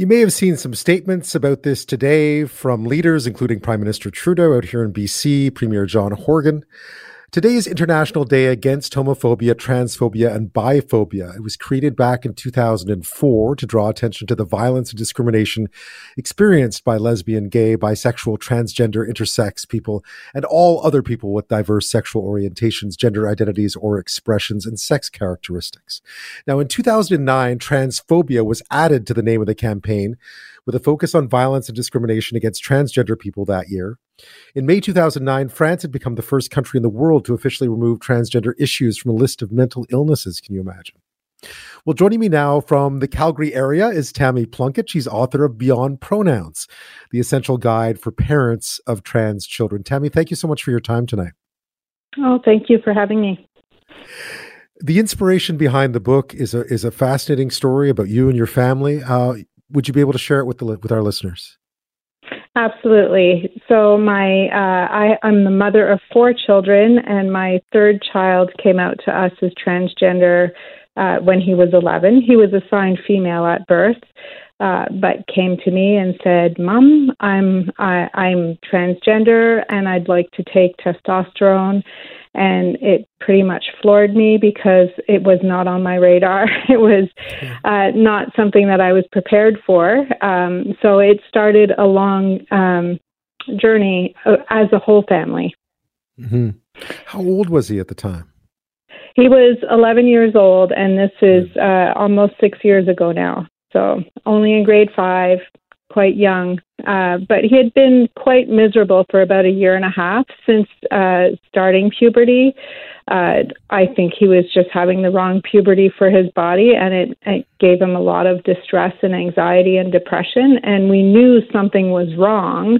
You may have seen some statements about this today from leaders, including Prime Minister Trudeau out here in BC, Premier John Horgan. Today is International Day Against Homophobia, Transphobia, and Biphobia. It was created back in 2004 to draw attention to the violence and discrimination experienced by lesbian, gay, bisexual, transgender, intersex people, and all other people with diverse sexual orientations, gender identities, or expressions and sex characteristics. Now, in 2009, transphobia was added to the name of the campaign with a focus on violence and discrimination against transgender people that year. In May 2009, France had become the first country in the world to officially remove transgender issues from a list of mental illnesses. Can you imagine? Well, joining me now from the Calgary area is Tammy Plunkett. She's author of Beyond Pronouns, the essential guide for parents of trans children. Tammy, thank you so much for your time tonight. Oh, thank you for having me. The inspiration behind the book is a is a fascinating story about you and your family. Uh, would you be able to share it with the with our listeners? Absolutely. So my uh, I'm the mother of four children, and my third child came out to us as transgender uh, when he was 11. He was assigned female at birth, uh, but came to me and said, "Mom, I'm I, I'm transgender, and I'd like to take testosterone." And it pretty much floored me because it was not on my radar. It was uh, not something that I was prepared for. Um, so it started a long um, journey uh, as a whole family. Mm-hmm. How old was he at the time? He was 11 years old, and this is uh, almost six years ago now. So only in grade five, quite young. Uh, but he had been quite miserable for about a year and a half since uh, starting puberty. Uh, I think he was just having the wrong puberty for his body, and it, it gave him a lot of distress and anxiety and depression. And we knew something was wrong.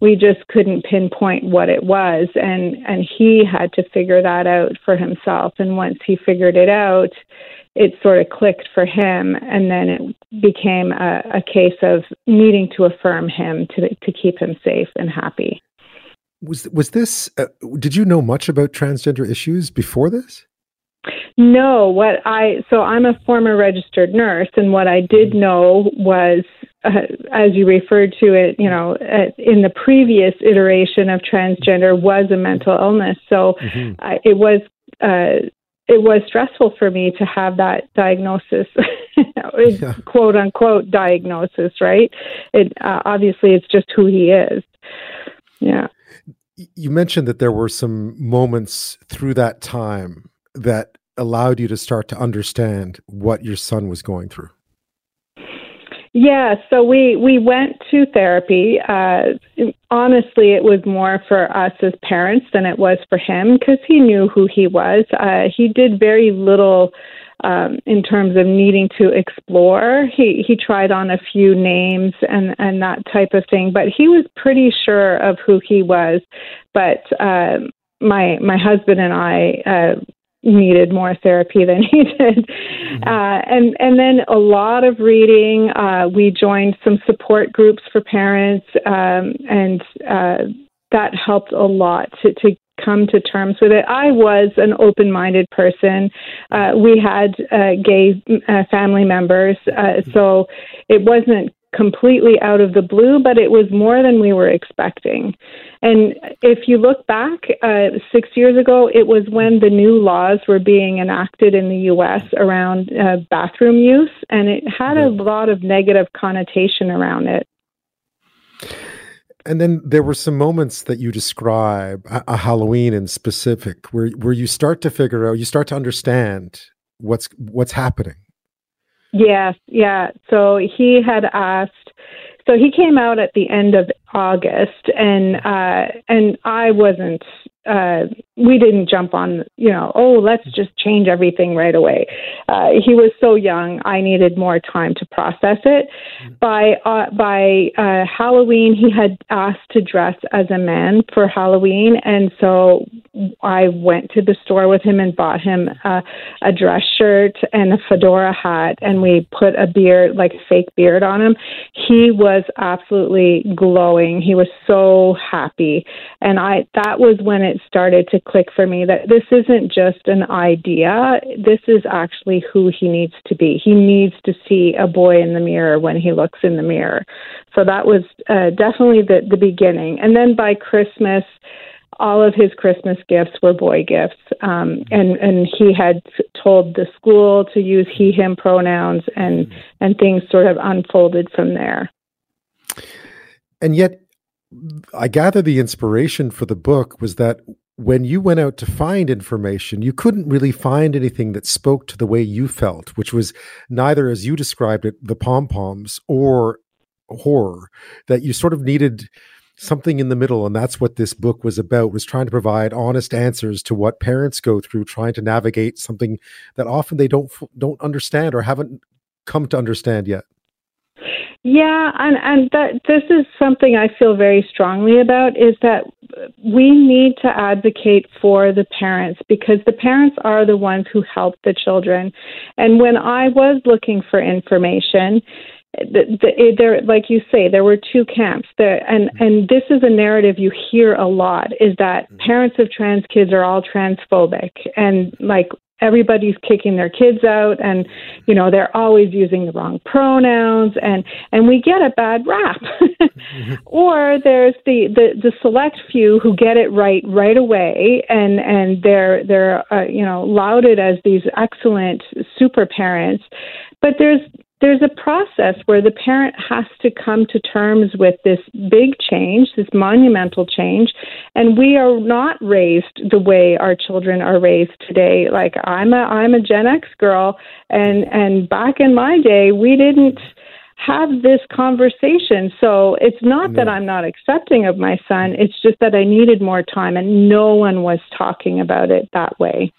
We just couldn't pinpoint what it was, and and he had to figure that out for himself. And once he figured it out, it sort of clicked for him, and then it became a, a case of needing to affirm him to to keep him safe and happy. Was was this? Uh, did you know much about transgender issues before this? No, what I so I'm a former registered nurse, and what I did mm-hmm. know was, uh, as you referred to it, you know, uh, in the previous iteration of transgender was a mental illness. So mm-hmm. uh, it was uh, it was stressful for me to have that diagnosis, yeah. quote unquote diagnosis, right? It uh, obviously it's just who he is. Yeah. You mentioned that there were some moments through that time that allowed you to start to understand what your son was going through. Yeah, so we we went to therapy. Uh, honestly, it was more for us as parents than it was for him because he knew who he was. Uh, he did very little um, in terms of needing to explore. He he tried on a few names and and that type of thing, but he was pretty sure of who he was. But uh, my my husband and I uh, needed more therapy than he did. Mm-hmm. Uh, and and then a lot of reading. Uh, we joined some support groups for parents, um, and uh, that helped a lot to, to come to terms with it. I was an open minded person. Uh, we had uh, gay uh, family members, uh, so it wasn't completely out of the blue, but it was more than we were expecting. And if you look back uh, six years ago, it was when the new laws were being enacted in the U.S. around uh, bathroom use, and it had a lot of negative connotation around it. And then there were some moments that you describe, a, a Halloween in specific, where where you start to figure out, you start to understand what's what's happening Yes, yeah. So he had asked. So he came out at the end of August, and uh, and I wasn't uh, we didn't jump on, you know, oh, let's just change everything right away. Uh, he was so young; I needed more time to process it. Mm-hmm. By uh, by uh, Halloween, he had asked to dress as a man for Halloween, and so I went to the store with him and bought him a, a dress shirt and a fedora hat, and we put a beard, like a fake beard, on him. He was absolutely glowing. He was so happy, and I that was when it it started to click for me that this isn't just an idea. This is actually who he needs to be. He needs to see a boy in the mirror when he looks in the mirror. So that was uh, definitely the, the beginning. And then by Christmas, all of his Christmas gifts were boy gifts, um, and and he had told the school to use he him pronouns, and and things sort of unfolded from there. And yet, I gather the inspiration for the book was that when you went out to find information, you couldn't really find anything that spoke to the way you felt, which was neither, as you described it, the pom poms or horror. That you sort of needed something in the middle, and that's what this book was about. Was trying to provide honest answers to what parents go through, trying to navigate something that often they don't don't understand or haven't come to understand yet. Yeah, and and that this is something I feel very strongly about is that we need to advocate for the parents because the parents are the ones who help the children. And when I was looking for information, the, the, there, like you say, there were two camps there, and and this is a narrative you hear a lot: is that mm-hmm. parents of trans kids are all transphobic, and like everybody's kicking their kids out and you know they're always using the wrong pronouns and and we get a bad rap. Or there's the, the the select few who get it right right away and and they're they're uh, you know lauded as these excellent super parents. But there's there's a process where the parent has to come to terms with this big change, this monumental change, and we are not raised the way our children are raised today. Like I'm a I'm a Gen X girl, and and back in my day, we didn't have this conversation. So it's not no. that I'm not accepting of my son; it's just that I needed more time, and no one was talking about it that way.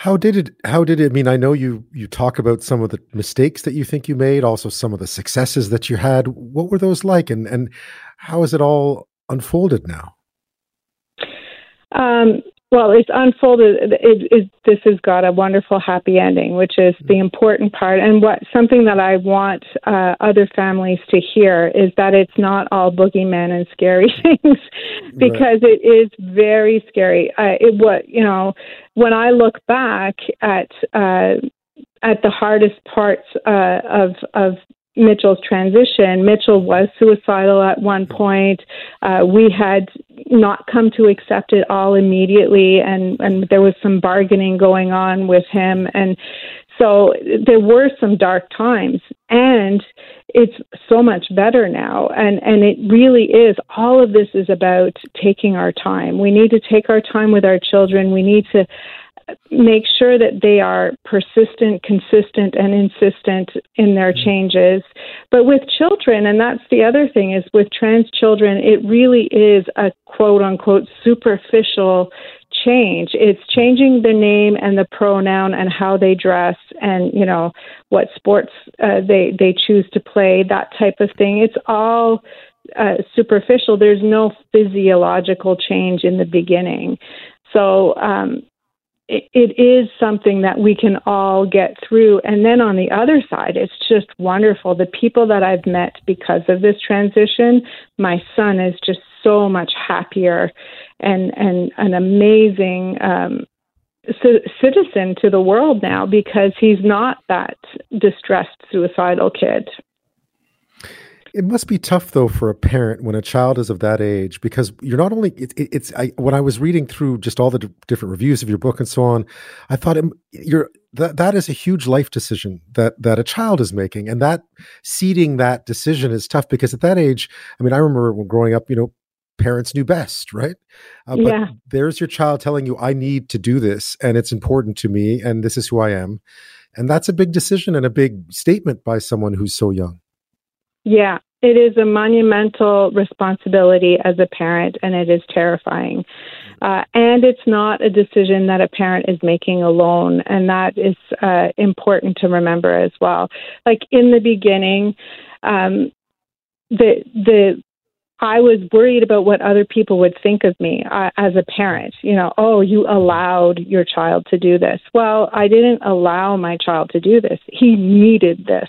How did it? How did it? I mean, I know you you talk about some of the mistakes that you think you made, also some of the successes that you had. What were those like, and and how has it all unfolded now? Um, well, it's unfolded. It, it, this has got a wonderful happy ending, which is the mm-hmm. important part. And what something that I want uh, other families to hear is that it's not all boogeymen and scary things, because right. it is very scary. Uh, it what you know when I look back at uh, at the hardest parts uh, of of Mitchell's transition. Mitchell was suicidal at one point. Uh, we had not come to accept it all immediately, and, and there was some bargaining going on with him. And so there were some dark times, and it's so much better now. And, and it really is, all of this is about taking our time. We need to take our time with our children. We need to make sure that they are persistent, consistent, and insistent in their mm-hmm. changes. But with children, and that's the other thing, is with trans children, it really is a quote unquote superficial change. It's changing the name and the pronoun and how they dress and, you know, what sports uh, they, they choose to play, that type of thing. It's all uh, superficial. There's no physiological change in the beginning. So, um, it is something that we can all get through. And then on the other side, it's just wonderful. The people that I've met because of this transition, my son is just so much happier and, and an amazing um, c- citizen to the world now because he's not that distressed suicidal kid. It must be tough though for a parent when a child is of that age because you're not only it, it, it's I, when I was reading through just all the d- different reviews of your book and so on, I thought it, you're that that is a huge life decision that that a child is making, and that ceding that decision is tough because at that age, I mean, I remember when growing up, you know, parents knew best, right? Uh, but yeah. there's your child telling you, "I need to do this, and it's important to me, and this is who I am," and that's a big decision and a big statement by someone who's so young. Yeah, it is a monumental responsibility as a parent, and it is terrifying. Uh, and it's not a decision that a parent is making alone, and that is uh, important to remember as well. Like in the beginning, um, the the I was worried about what other people would think of me uh, as a parent. You know, oh, you allowed your child to do this. Well, I didn't allow my child to do this. He needed this.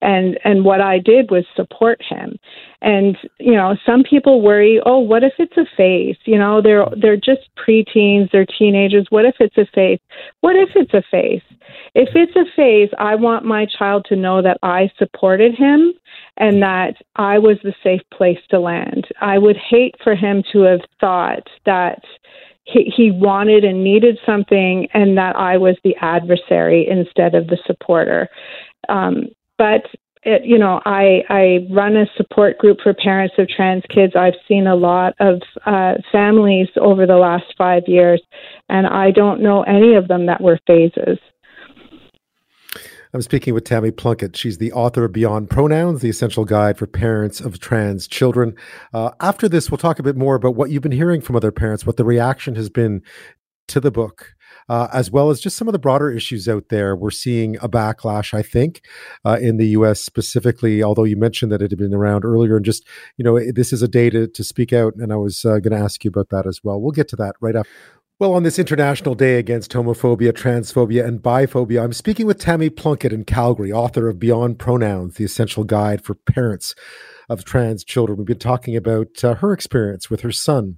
And and what I did was support him. And you know, some people worry, oh, what if it's a phase? You know, they're they're just preteens, they're teenagers. What if it's a phase? What if it's a phase? If it's a phase, I want my child to know that I supported him and that I was the safe place to land. I would hate for him to have thought that he, he wanted and needed something and that I was the adversary instead of the supporter. Um, but it, you know, I, I run a support group for parents of trans kids. I've seen a lot of uh, families over the last five years, and I don't know any of them that were phases. I'm speaking with Tammy Plunkett. She's the author of Beyond Pronouns, the essential guide for parents of trans children. Uh, after this, we'll talk a bit more about what you've been hearing from other parents, what the reaction has been to the book. Uh, as well as just some of the broader issues out there. We're seeing a backlash, I think, uh, in the U.S. specifically. Although you mentioned that it had been around earlier, and just you know, this is a day to, to speak out. And I was uh, going to ask you about that as well. We'll get to that right after. Well, on this International Day Against Homophobia, Transphobia, and Biphobia, I'm speaking with Tammy Plunkett in Calgary, author of Beyond Pronouns, the essential guide for parents of trans children. We've been talking about uh, her experience with her son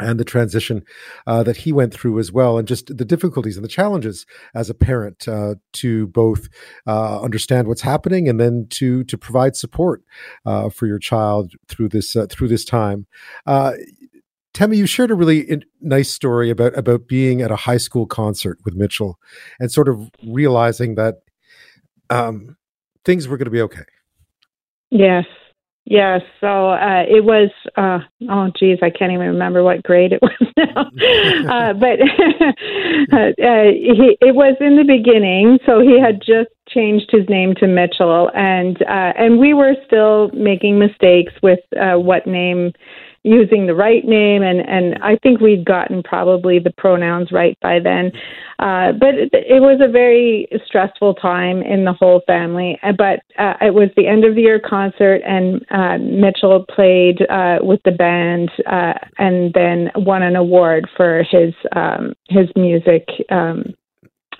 and the transition uh, that he went through as well, and just the difficulties and the challenges as a parent uh, to both uh, understand what's happening and then to to provide support uh, for your child through this uh, through this time. Uh, Tammy, you shared a really in- nice story about about being at a high school concert with Mitchell and sort of realizing that um, things were going to be okay. Yes, yes. So uh, it was. Uh, oh, geez, I can't even remember what grade it was now. uh, but uh, uh, he, it was in the beginning. So he had just changed his name to Mitchell, and uh, and we were still making mistakes with uh, what name using the right name, and and I think we'd gotten probably the pronouns right by then. Uh, but it, it was a very stressful time in the whole family. Uh, but uh, it was the end of the year concert, and uh, Mitchell played uh, with the band, uh, and then won an award for his um, his music. Um,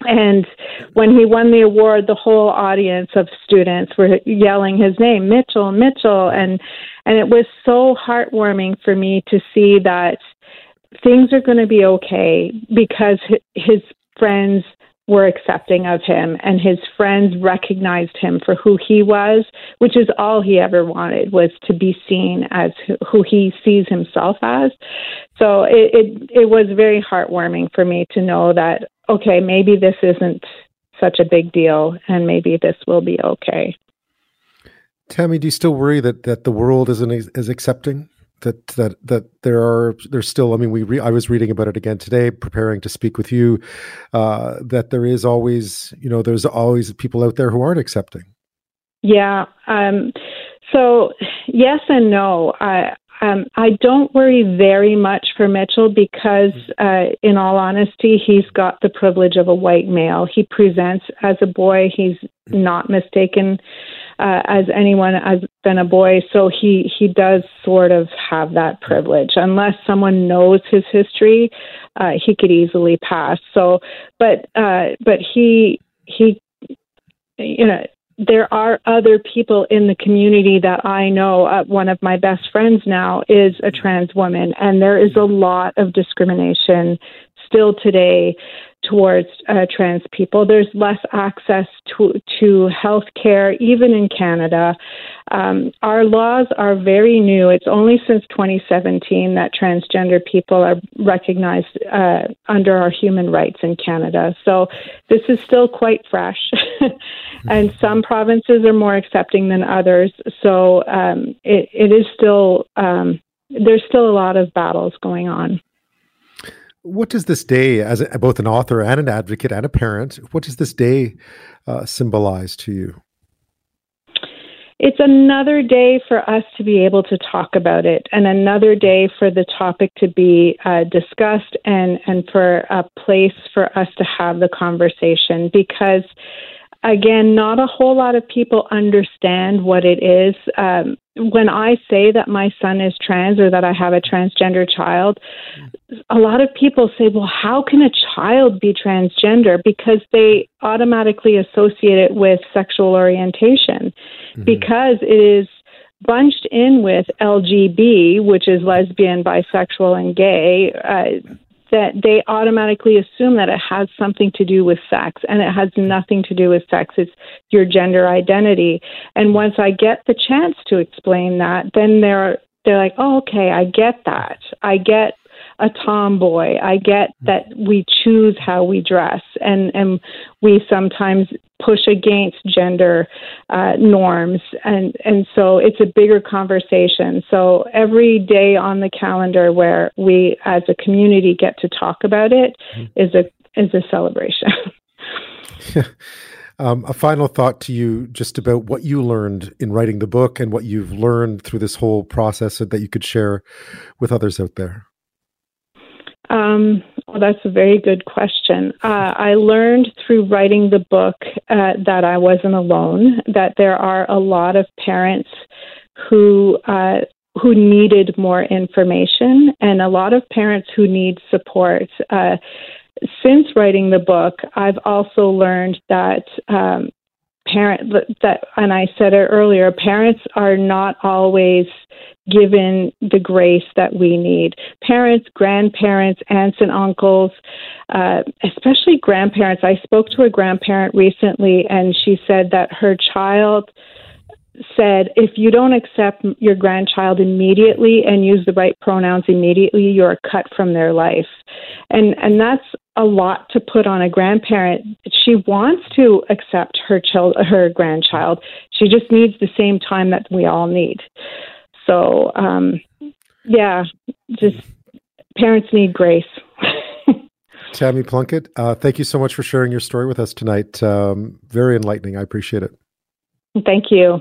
and when he won the award, the whole audience of students were yelling his name, Mitchell, Mitchell, and and it was so heartwarming for me to see that things are going to be okay because his friends were accepting of him and his friends recognized him for who he was which is all he ever wanted was to be seen as who he sees himself as so it it, it was very heartwarming for me to know that okay maybe this isn't such a big deal and maybe this will be okay Tammy, do you still worry that that the world isn't as accepting? That that that there are there's still. I mean, we re, I was reading about it again today, preparing to speak with you. Uh, that there is always, you know, there's always people out there who aren't accepting. Yeah. Um, so yes and no. I um, I don't worry very much for Mitchell because, uh, in all honesty, he's got the privilege of a white male. He presents as a boy. He's not mistaken uh, as anyone has been a boy. So he he does sort of have that privilege. Unless someone knows his history, uh, he could easily pass. So, but uh, but he he you know there are other people in the community that I know. Uh, one of my best friends now is a trans woman, and there is a lot of discrimination still today towards uh, trans people. There's less access to to health care, even in Canada. Um, our laws are very new. It's only since 2017 that transgender people are recognized uh, under our human rights in Canada. So this is still quite fresh, and some provinces are more accepting than others. So um, it, it is still um, there's still a lot of battles going on. What does this day, as a, both an author and an advocate and a parent, what does this day uh, symbolize to you? It's another day for us to be able to talk about it, and another day for the topic to be uh, discussed, and and for a place for us to have the conversation. Because again, not a whole lot of people understand what it is. Um, when I say that my son is trans or that I have a transgender child, a lot of people say, well, how can a child be transgender? Because they automatically associate it with sexual orientation mm-hmm. because it is bunched in with LGB, which is lesbian, bisexual, and gay. Uh, that they automatically assume that it has something to do with sex and it has nothing to do with sex. It's your gender identity. And once i get the chance to explain that then they're they're like oh okay i get that. I get a tomboy. I get that we choose how we dress, and and we sometimes push against gender uh, norms, and and so it's a bigger conversation. So every day on the calendar where we as a community get to talk about it mm-hmm. is a is a celebration. Um, a final thought to you just about what you learned in writing the book and what you've learned through this whole process that you could share with others out there. Um, well, that's a very good question. Uh, I learned through writing the book uh, that I wasn't alone, that there are a lot of parents who uh, who needed more information, and a lot of parents who need support. Uh, since writing the book, I've also learned that um, parent that, and I said it earlier, parents are not always given the grace that we need. Parents, grandparents, aunts and uncles, uh, especially grandparents. I spoke to a grandparent recently, and she said that her child said if you don't accept your grandchild immediately and use the right pronouns immediately you're cut from their life and and that's a lot to put on a grandparent she wants to accept her child her grandchild she just needs the same time that we all need so, um, yeah, just parents need grace. Tammy Plunkett, uh, thank you so much for sharing your story with us tonight. Um, very enlightening. I appreciate it. Thank you.